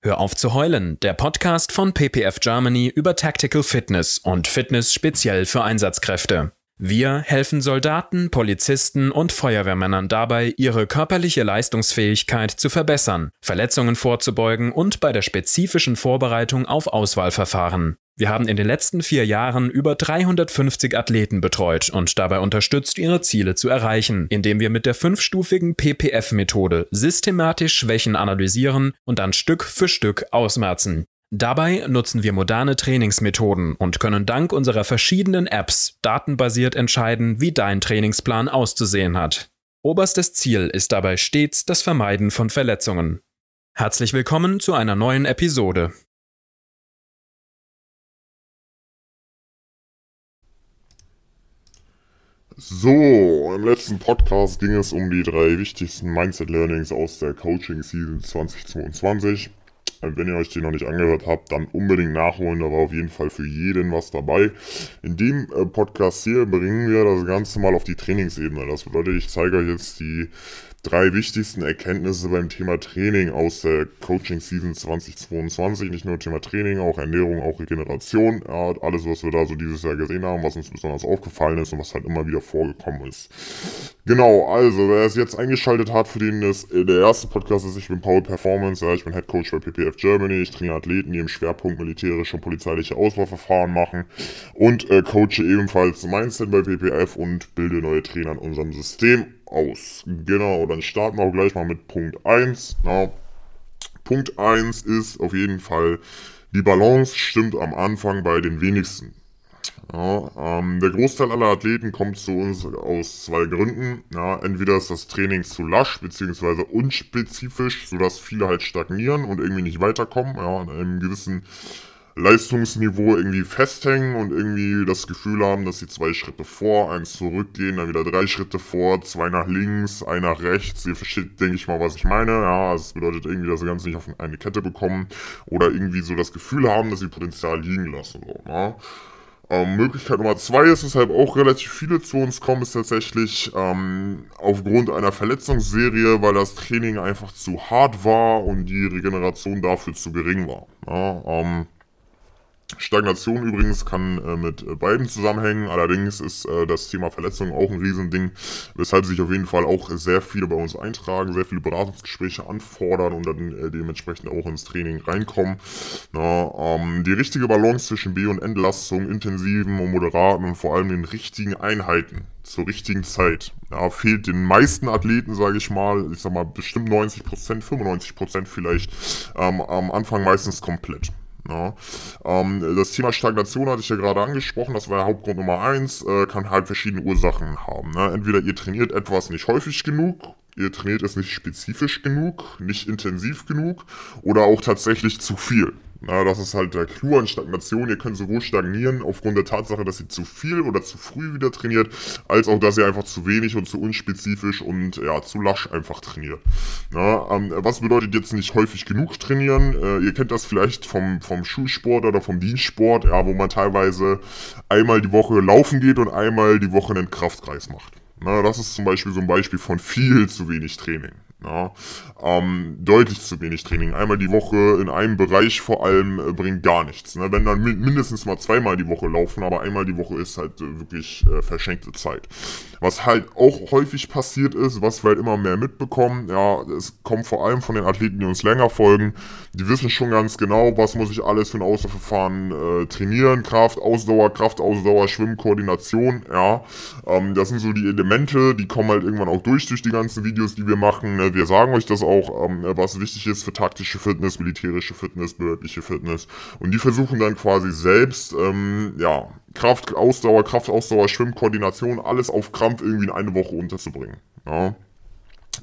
Hör auf zu heulen, der Podcast von PPF Germany über Tactical Fitness und Fitness speziell für Einsatzkräfte. Wir helfen Soldaten, Polizisten und Feuerwehrmännern dabei, ihre körperliche Leistungsfähigkeit zu verbessern, Verletzungen vorzubeugen und bei der spezifischen Vorbereitung auf Auswahlverfahren. Wir haben in den letzten vier Jahren über 350 Athleten betreut und dabei unterstützt, ihre Ziele zu erreichen, indem wir mit der fünfstufigen PPF-Methode systematisch Schwächen analysieren und dann Stück für Stück ausmerzen. Dabei nutzen wir moderne Trainingsmethoden und können dank unserer verschiedenen Apps datenbasiert entscheiden, wie dein Trainingsplan auszusehen hat. Oberstes Ziel ist dabei stets das Vermeiden von Verletzungen. Herzlich willkommen zu einer neuen Episode. So, im letzten Podcast ging es um die drei wichtigsten Mindset Learnings aus der Coaching Season 2022. Wenn ihr euch die noch nicht angehört habt, dann unbedingt nachholen, da war auf jeden Fall für jeden was dabei. In dem äh, Podcast hier bringen wir das Ganze mal auf die Trainingsebene. Das bedeutet, ich zeige euch jetzt die drei wichtigsten Erkenntnisse beim Thema Training aus der Coaching Season 2022. Nicht nur Thema Training, auch Ernährung, auch Regeneration. Ja, alles, was wir da so dieses Jahr gesehen haben, was uns besonders aufgefallen ist und was halt immer wieder vorgekommen ist. Genau, also wer es jetzt eingeschaltet hat, für den ist äh, der erste Podcast ist, ich bin Paul Performance, ja, ich bin Head Coach bei PPF Germany, ich trainiere Athleten, die im Schwerpunkt militärische und polizeiliche Auswahlverfahren machen und äh, coache ebenfalls Mindset bei PPF und bilde neue Trainer in unserem System aus. Genau, dann starten wir auch gleich mal mit Punkt 1. Na, Punkt 1 ist auf jeden Fall, die Balance stimmt am Anfang bei den wenigsten. Ja, ähm, der Großteil aller Athleten kommt zu uns aus zwei Gründen. Ja, entweder ist das Training zu lasch bzw. unspezifisch, sodass viele halt stagnieren und irgendwie nicht weiterkommen, ja, in einem gewissen Leistungsniveau irgendwie festhängen und irgendwie das Gefühl haben, dass sie zwei Schritte vor, eins zurückgehen, dann wieder drei Schritte vor, zwei nach links, ein nach rechts. Ihr versteht, denke ich mal, was ich meine. Ja, das bedeutet irgendwie, dass sie ganz nicht auf eine Kette bekommen oder irgendwie so das Gefühl haben, dass sie Potenzial liegen lassen. So, ne? Ähm, Möglichkeit Nummer zwei ist, weshalb auch relativ viele zu uns kommen, ist tatsächlich ähm, aufgrund einer Verletzungsserie, weil das Training einfach zu hart war und die Regeneration dafür zu gering war. Ja, ähm, Stagnation übrigens kann äh, mit äh, beiden zusammenhängen, allerdings ist äh, das Thema Verletzung auch ein Riesending, weshalb sich auf jeden Fall auch sehr viele bei uns eintragen, sehr viele Beratungsgespräche anfordern und dann äh, dementsprechend auch ins Training reinkommen. Na, ähm, die richtige Balance zwischen B- und Entlastung, intensiven und moderaten und vor allem den richtigen Einheiten zur richtigen Zeit. Ja, fehlt den meisten Athleten, sage ich mal, ich sag mal bestimmt 90%, 95% vielleicht ähm, am Anfang meistens komplett. Ja. Ähm, das Thema Stagnation hatte ich ja gerade angesprochen, das war ja Hauptgrund Nummer eins, äh, kann halt verschiedene Ursachen haben. Ne? Entweder ihr trainiert etwas nicht häufig genug, ihr trainiert es nicht spezifisch genug, nicht intensiv genug oder auch tatsächlich zu viel. Na, das ist halt der Clou an Stagnation. Ihr könnt sowohl stagnieren aufgrund der Tatsache, dass ihr zu viel oder zu früh wieder trainiert, als auch, dass ihr einfach zu wenig und zu unspezifisch und ja, zu lasch einfach trainiert. Na, ähm, was bedeutet jetzt nicht häufig genug trainieren? Äh, ihr kennt das vielleicht vom, vom Schulsport oder vom Dienstsport, ja, wo man teilweise einmal die Woche laufen geht und einmal die Woche einen Kraftkreis macht. Na, das ist zum Beispiel so ein Beispiel von viel zu wenig Training. Ja, ähm, deutlich zu wenig Training. Einmal die Woche in einem Bereich vor allem äh, bringt gar nichts. Ne? Wenn dann mindestens mal zweimal die Woche laufen, aber einmal die Woche ist halt äh, wirklich äh, verschenkte Zeit. Was halt auch häufig passiert ist, was wir halt immer mehr mitbekommen, ja, es kommt vor allem von den Athleten, die uns länger folgen, die wissen schon ganz genau, was muss ich alles für ein Ausdauerverfahren äh, trainieren, Kraft, Ausdauer, Kraft, Ausdauer, Schwimmen, Koordination, ja. Ähm, das sind so die Elemente, die kommen halt irgendwann auch durch, durch die ganzen Videos, die wir machen. Ne? Wir sagen euch das auch, ähm, was wichtig ist für taktische Fitness, militärische Fitness, behördliche Fitness. Und die versuchen dann quasi selbst, ähm, ja, Kraft, Ausdauer, Kraft, Ausdauer, Schwimmen, Koordination, alles auf Krampf irgendwie in eine Woche unterzubringen. Ja.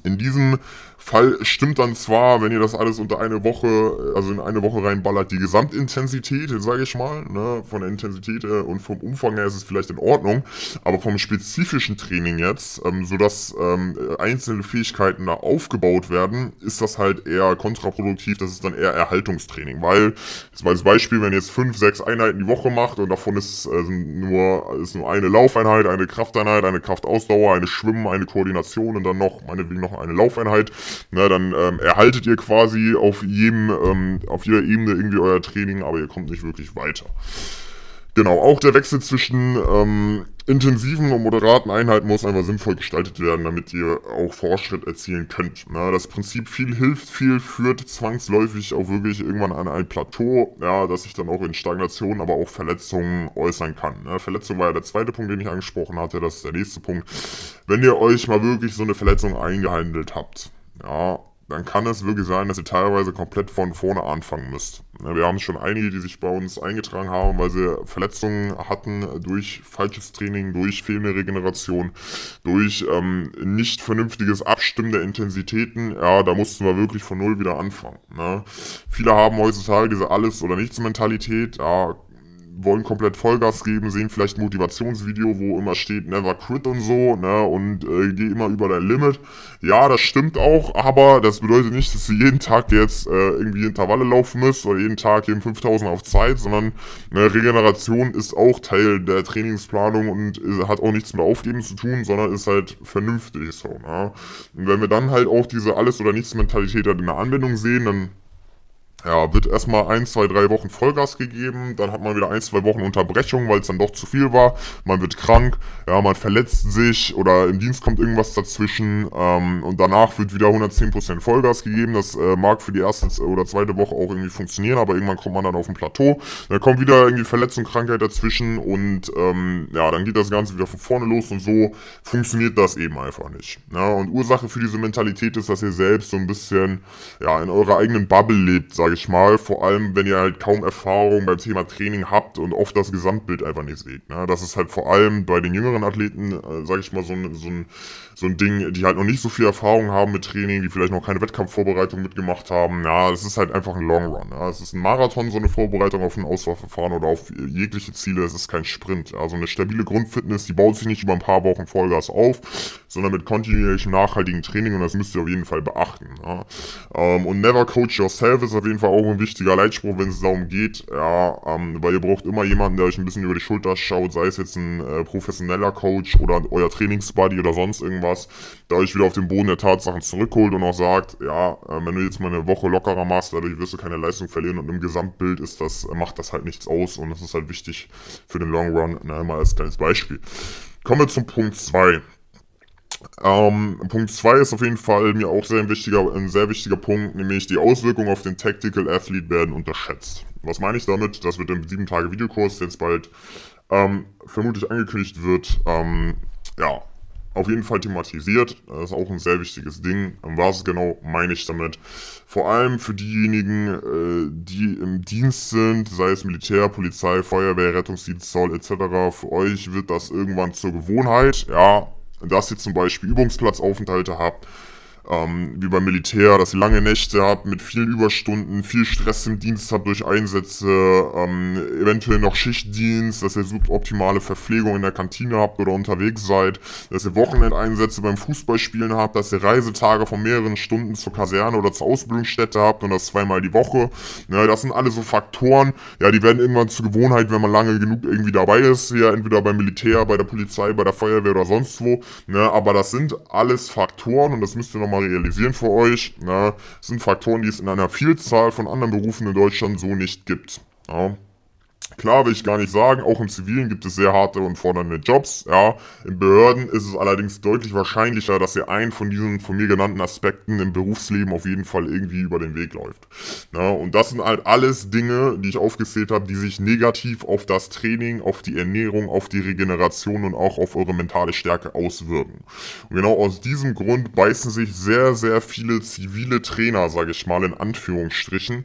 In diesem Fall stimmt dann zwar, wenn ihr das alles unter eine Woche, also in eine Woche reinballert, die Gesamtintensität, sage ich mal, ne, von der Intensität und vom Umfang her ist es vielleicht in Ordnung, aber vom spezifischen Training jetzt, ähm, sodass ähm, einzelne Fähigkeiten da aufgebaut werden, ist das halt eher kontraproduktiv, das ist dann eher Erhaltungstraining, weil, jetzt mal als Beispiel, wenn ihr jetzt fünf, sechs Einheiten die Woche macht und davon ist, äh, nur, ist nur eine Laufeinheit, eine Krafteinheit, eine Kraftausdauer, eine Schwimmen, eine Koordination und dann noch meinetwegen noch noch eine Laufeinheit. Ne, dann ähm, erhaltet ihr quasi auf jedem, ähm, auf jeder Ebene irgendwie euer Training, aber ihr kommt nicht wirklich weiter. Genau, auch der Wechsel zwischen ähm, intensiven und moderaten Einheiten muss einfach sinnvoll gestaltet werden, damit ihr auch Fortschritt erzielen könnt. Na, das Prinzip viel hilft viel, führt zwangsläufig auch wirklich irgendwann an ein Plateau, ja, das sich dann auch in Stagnation, aber auch Verletzungen äußern kann. Ne? Verletzung war ja der zweite Punkt, den ich angesprochen hatte, das ist der nächste Punkt. Wenn ihr euch mal wirklich so eine Verletzung eingehandelt habt, ja, dann kann es wirklich sein, dass ihr teilweise komplett von vorne anfangen müsst. Wir haben schon einige, die sich bei uns eingetragen haben, weil sie Verletzungen hatten durch falsches Training, durch fehlende Regeneration, durch ähm, nicht vernünftiges Abstimmen der Intensitäten. Ja, da mussten wir wirklich von Null wieder anfangen. Ne? Viele haben heutzutage diese Alles- oder Nichts-Mentalität. Ja, wollen komplett Vollgas geben, sehen vielleicht ein Motivationsvideo, wo immer steht, never quit und so, ne, und äh, geh immer über dein Limit. Ja, das stimmt auch, aber das bedeutet nicht, dass ihr jeden Tag jetzt äh, irgendwie Intervalle laufen müsst oder jeden Tag jeden 5000 auf Zeit, sondern ne, Regeneration ist auch Teil der Trainingsplanung und äh, hat auch nichts mit Aufgeben zu tun, sondern ist halt vernünftig so, ne. Und wenn wir dann halt auch diese Alles- oder Nichts-Mentalität halt in der Anwendung sehen, dann ja, wird erstmal ein, zwei, drei Wochen Vollgas gegeben, dann hat man wieder ein, zwei Wochen Unterbrechung, weil es dann doch zu viel war. Man wird krank, ja, man verletzt sich oder im Dienst kommt irgendwas dazwischen ähm, und danach wird wieder 110% Vollgas gegeben. Das äh, mag für die erste oder zweite Woche auch irgendwie funktionieren, aber irgendwann kommt man dann auf ein Plateau. Dann kommt wieder irgendwie Verletzung, Krankheit dazwischen und ähm, ja, dann geht das Ganze wieder von vorne los und so funktioniert das eben einfach nicht. Ja, und Ursache für diese Mentalität ist, dass ihr selbst so ein bisschen ja, in eurer eigenen Bubble lebt, sage ich mal. Vor allem, wenn ihr halt kaum Erfahrung beim Thema Training habt und oft das Gesamtbild einfach nicht seht. Ne? Das ist halt vor allem bei den jüngeren Athleten, äh, sage ich mal, so ein, so, ein, so ein Ding, die halt noch nicht so viel Erfahrung haben mit Training, die vielleicht noch keine Wettkampfvorbereitung mitgemacht haben. Ja, es ist halt einfach ein Long Run. Ja? Es ist ein Marathon, so eine Vorbereitung auf ein Auswahlverfahren oder auf jegliche Ziele. Es ist kein Sprint. Also eine stabile Grundfitness, die baut sich nicht über ein paar Wochen Vollgas auf, sondern mit kontinuierlichem nachhaltigen Training und das müsst ihr auf jeden Fall beachten. Ja? Ähm, und never coach yourself ist auf jeden Fall auch ein wichtiger Leitspruch, wenn es darum geht, ja, ähm, weil ihr braucht immer jemanden, der euch ein bisschen über die Schulter schaut, sei es jetzt ein äh, professioneller Coach oder euer Trainingsbuddy oder sonst irgendwas, der euch wieder auf den Boden der Tatsachen zurückholt und auch sagt, ja, äh, wenn du jetzt mal eine Woche lockerer machst, dadurch wirst du keine Leistung verlieren und im Gesamtbild ist das, äh, macht das halt nichts aus und das ist halt wichtig für den Long Run, na, mal als kleines Beispiel. Kommen wir zum Punkt 2. Ähm, Punkt 2 ist auf jeden Fall mir auch sehr ein, wichtiger, ein sehr wichtiger Punkt, nämlich die Auswirkungen auf den Tactical Athlete werden unterschätzt. Was meine ich damit? Das wird im 7-Tage-Videokurs jetzt bald ähm, vermutlich angekündigt wird, ähm, ja, auf jeden Fall thematisiert. Das ist auch ein sehr wichtiges Ding. Was genau meine ich damit? Vor allem für diejenigen, äh, die im Dienst sind, sei es Militär, Polizei, Feuerwehr, Rettungsdienst, Zoll etc. Für euch wird das irgendwann zur Gewohnheit. Ja, dass ihr zum Beispiel Übungsplatzaufenthalte habt, ähm, wie beim Militär, dass ihr lange Nächte habt mit vielen Überstunden, viel Stress im Dienst habt durch Einsätze, ähm, eventuell noch Schichtdienst, dass ihr suboptimale Verpflegung in der Kantine habt oder unterwegs seid, dass ihr Wochenendeinsätze beim Fußballspielen habt, dass ihr Reisetage von mehreren Stunden zur Kaserne oder zur Ausbildungsstätte habt und das zweimal die Woche. Ja, das sind alle so Faktoren, ja, die werden irgendwann zur Gewohnheit, wenn man lange genug irgendwie dabei ist, ja, entweder beim Militär, bei der Polizei, bei der Feuerwehr oder sonst wo. Ne, aber das sind alles Faktoren und das müsst ihr nochmal mal realisieren für euch. Na, das sind Faktoren, die es in einer Vielzahl von anderen Berufen in Deutschland so nicht gibt. Ja. Klar will ich gar nicht sagen, auch im Zivilen gibt es sehr harte und fordernde Jobs, ja. In Behörden ist es allerdings deutlich wahrscheinlicher, dass ihr einen von diesen von mir genannten Aspekten im Berufsleben auf jeden Fall irgendwie über den Weg läuft. Ja, und das sind halt alles Dinge, die ich aufgezählt habe, die sich negativ auf das Training, auf die Ernährung, auf die Regeneration und auch auf eure mentale Stärke auswirken. Und genau aus diesem Grund beißen sich sehr, sehr viele zivile Trainer, sage ich mal in Anführungsstrichen,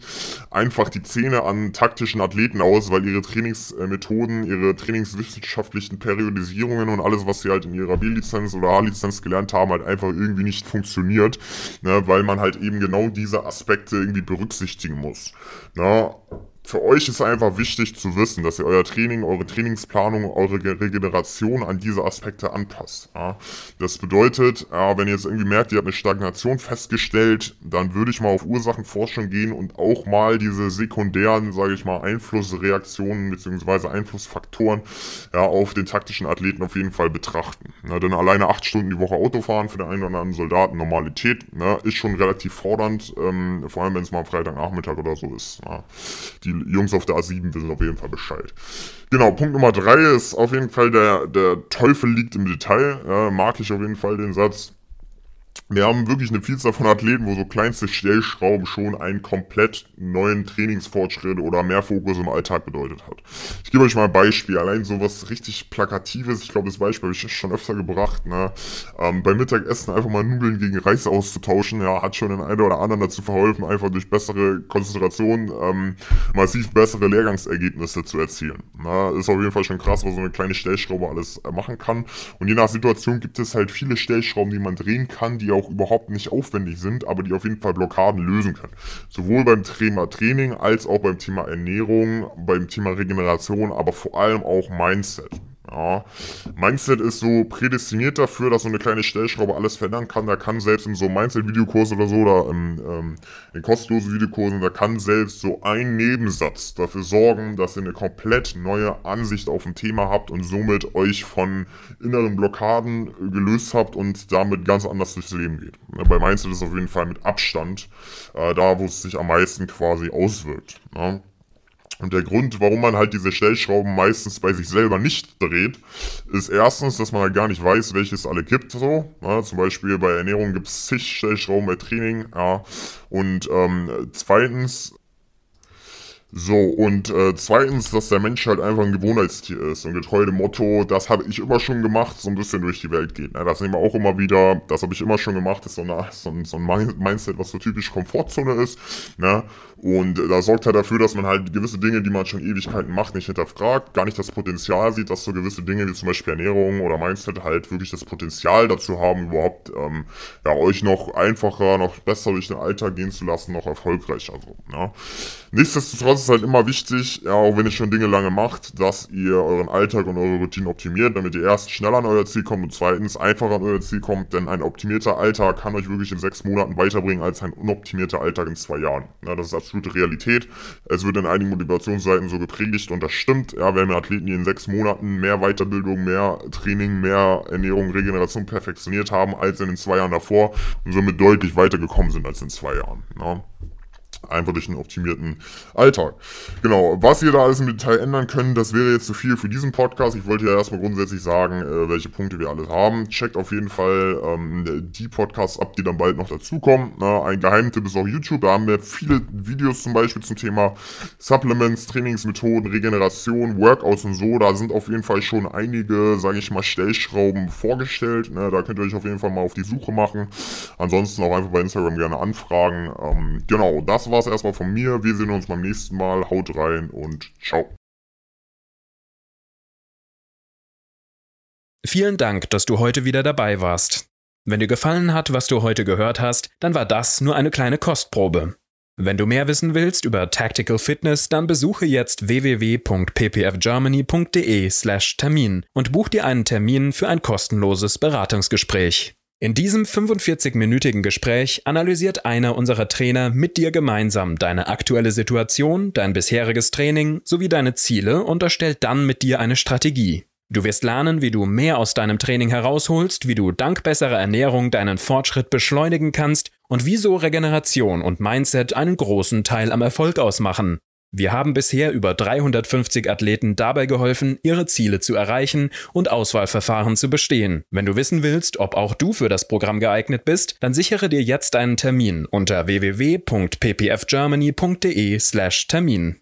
einfach die Zähne an taktischen Athleten aus, weil ihre Trainingsmethoden, ihre trainingswissenschaftlichen Periodisierungen und alles, was sie halt in ihrer B-Lizenz oder A-Lizenz gelernt haben, halt einfach irgendwie nicht funktioniert, ne, weil man halt eben genau diese Aspekte irgendwie berücksichtigen muss. Ne. Für euch ist einfach wichtig zu wissen, dass ihr euer Training, eure Trainingsplanung, eure Regeneration an diese Aspekte anpasst. Ja. Das bedeutet, wenn ihr jetzt irgendwie merkt, ihr habt eine Stagnation festgestellt, dann würde ich mal auf Ursachenforschung gehen und auch mal diese sekundären, sage ich mal, Einflussreaktionen bzw. Einflussfaktoren ja, auf den taktischen Athleten auf jeden Fall betrachten. Ja, denn alleine acht Stunden die Woche Autofahren für den einen oder anderen Soldaten, Normalität, ne, ist schon relativ fordernd, ähm, vor allem wenn es mal am Freitagnachmittag oder so ist. Ja. Die Jungs auf der A7 wissen auf jeden Fall Bescheid. Genau, Punkt Nummer drei ist auf jeden Fall der, der Teufel liegt im Detail. Ja, mag ich auf jeden Fall den Satz wir haben wirklich eine Vielzahl von Athleten, wo so kleinste Stellschrauben schon einen komplett neuen Trainingsfortschritt oder mehr Fokus im Alltag bedeutet hat. Ich gebe euch mal ein Beispiel, allein so was richtig Plakatives, ich glaube, das Beispiel habe ich schon öfter gebracht, ne? Ähm, beim Mittagessen einfach mal Nudeln gegen Reis auszutauschen, ja, hat schon den einen oder anderen dazu verholfen, einfach durch bessere Konzentration ähm, massiv bessere Lehrgangsergebnisse zu erzielen. Ne? Ist auf jeden Fall schon krass, was so eine kleine Stellschraube alles äh, machen kann. Und je nach Situation gibt es halt viele Stellschrauben, die man drehen kann, die auch überhaupt nicht aufwendig sind, aber die auf jeden Fall Blockaden lösen können. Sowohl beim Thema Training als auch beim Thema Ernährung, beim Thema Regeneration, aber vor allem auch Mindset. Ja, Mindset ist so prädestiniert dafür, dass so eine kleine Stellschraube alles verändern kann. Da kann selbst in so Mindset-Videokurs oder so, oder in, ähm, in kostenlosen Videokursen, da kann selbst so ein Nebensatz dafür sorgen, dass ihr eine komplett neue Ansicht auf ein Thema habt und somit euch von inneren Blockaden gelöst habt und damit ganz anders durchs Leben geht. Bei Mindset ist auf jeden Fall mit Abstand äh, da, wo es sich am meisten quasi auswirkt. Ja. Und der Grund, warum man halt diese Stellschrauben meistens bei sich selber nicht dreht, ist erstens, dass man halt gar nicht weiß, welches alle gibt. So, ja, zum Beispiel bei Ernährung gibt es zig Stellschrauben bei Training. Ja, und ähm, zweitens so, und äh, zweitens, dass der Mensch halt einfach ein Gewohnheitstier ist und getreu dem Motto, das habe ich immer schon gemacht, so ein bisschen durch die Welt geht. Ne? Das nehmen wir auch immer wieder, das habe ich immer schon gemacht, ist so, eine, so, ein, so ein Mindset, was so typisch Komfortzone ist. Ne? Und da sorgt halt dafür, dass man halt gewisse Dinge, die man schon Ewigkeiten macht, nicht hinterfragt, gar nicht das Potenzial sieht, dass so gewisse Dinge wie zum Beispiel Ernährung oder Mindset halt wirklich das Potenzial dazu haben, überhaupt ähm, ja, euch noch einfacher, noch besser durch den Alltag gehen zu lassen, noch erfolgreicher. So, ne? Nichtsdestotrotz ist halt immer wichtig, ja, auch wenn ihr schon Dinge lange macht, dass ihr euren Alltag und eure Routine optimiert, damit ihr erst schneller an euer Ziel kommt und zweitens einfacher an euer Ziel kommt, denn ein optimierter Alltag kann euch wirklich in sechs Monaten weiterbringen als ein unoptimierter Alltag in zwei Jahren. Ja, das ist absolute Realität. Es wird in einigen Motivationsseiten so gepredigt und das stimmt. Ja, haben Athleten, die in sechs Monaten mehr Weiterbildung, mehr Training, mehr Ernährung, Regeneration perfektioniert haben als in den zwei Jahren davor und somit deutlich weitergekommen sind als in zwei Jahren. Ja einfach durch einen optimierten Alltag. Genau, was ihr da alles im Detail ändern könnt, das wäre jetzt zu viel für diesen Podcast. Ich wollte ja erstmal grundsätzlich sagen, äh, welche Punkte wir alles haben. Checkt auf jeden Fall ähm, die Podcasts ab, die dann bald noch dazukommen. Ne? Ein Geheimtipp ist auch YouTube, da haben wir viele Videos zum Beispiel zum Thema Supplements, Trainingsmethoden, Regeneration, Workouts und so. Da sind auf jeden Fall schon einige, sage ich mal, Stellschrauben vorgestellt. Ne? Da könnt ihr euch auf jeden Fall mal auf die Suche machen. Ansonsten auch einfach bei Instagram gerne anfragen. Ähm, genau, das war es erstmal von mir. Wir sehen uns beim nächsten Mal. Haut rein und ciao. Vielen Dank, dass du heute wieder dabei warst. Wenn dir gefallen hat, was du heute gehört hast, dann war das nur eine kleine Kostprobe. Wenn du mehr wissen willst über Tactical Fitness, dann besuche jetzt www.ppfgermany.de/termin und buch dir einen Termin für ein kostenloses Beratungsgespräch. In diesem 45-minütigen Gespräch analysiert einer unserer Trainer mit dir gemeinsam deine aktuelle Situation, dein bisheriges Training sowie deine Ziele und erstellt dann mit dir eine Strategie. Du wirst lernen, wie du mehr aus deinem Training herausholst, wie du dank besserer Ernährung deinen Fortschritt beschleunigen kannst und wieso Regeneration und Mindset einen großen Teil am Erfolg ausmachen. Wir haben bisher über 350 Athleten dabei geholfen, ihre Ziele zu erreichen und Auswahlverfahren zu bestehen. Wenn du wissen willst, ob auch du für das Programm geeignet bist, dann sichere dir jetzt einen Termin unter www.ppfgermany.de/termin.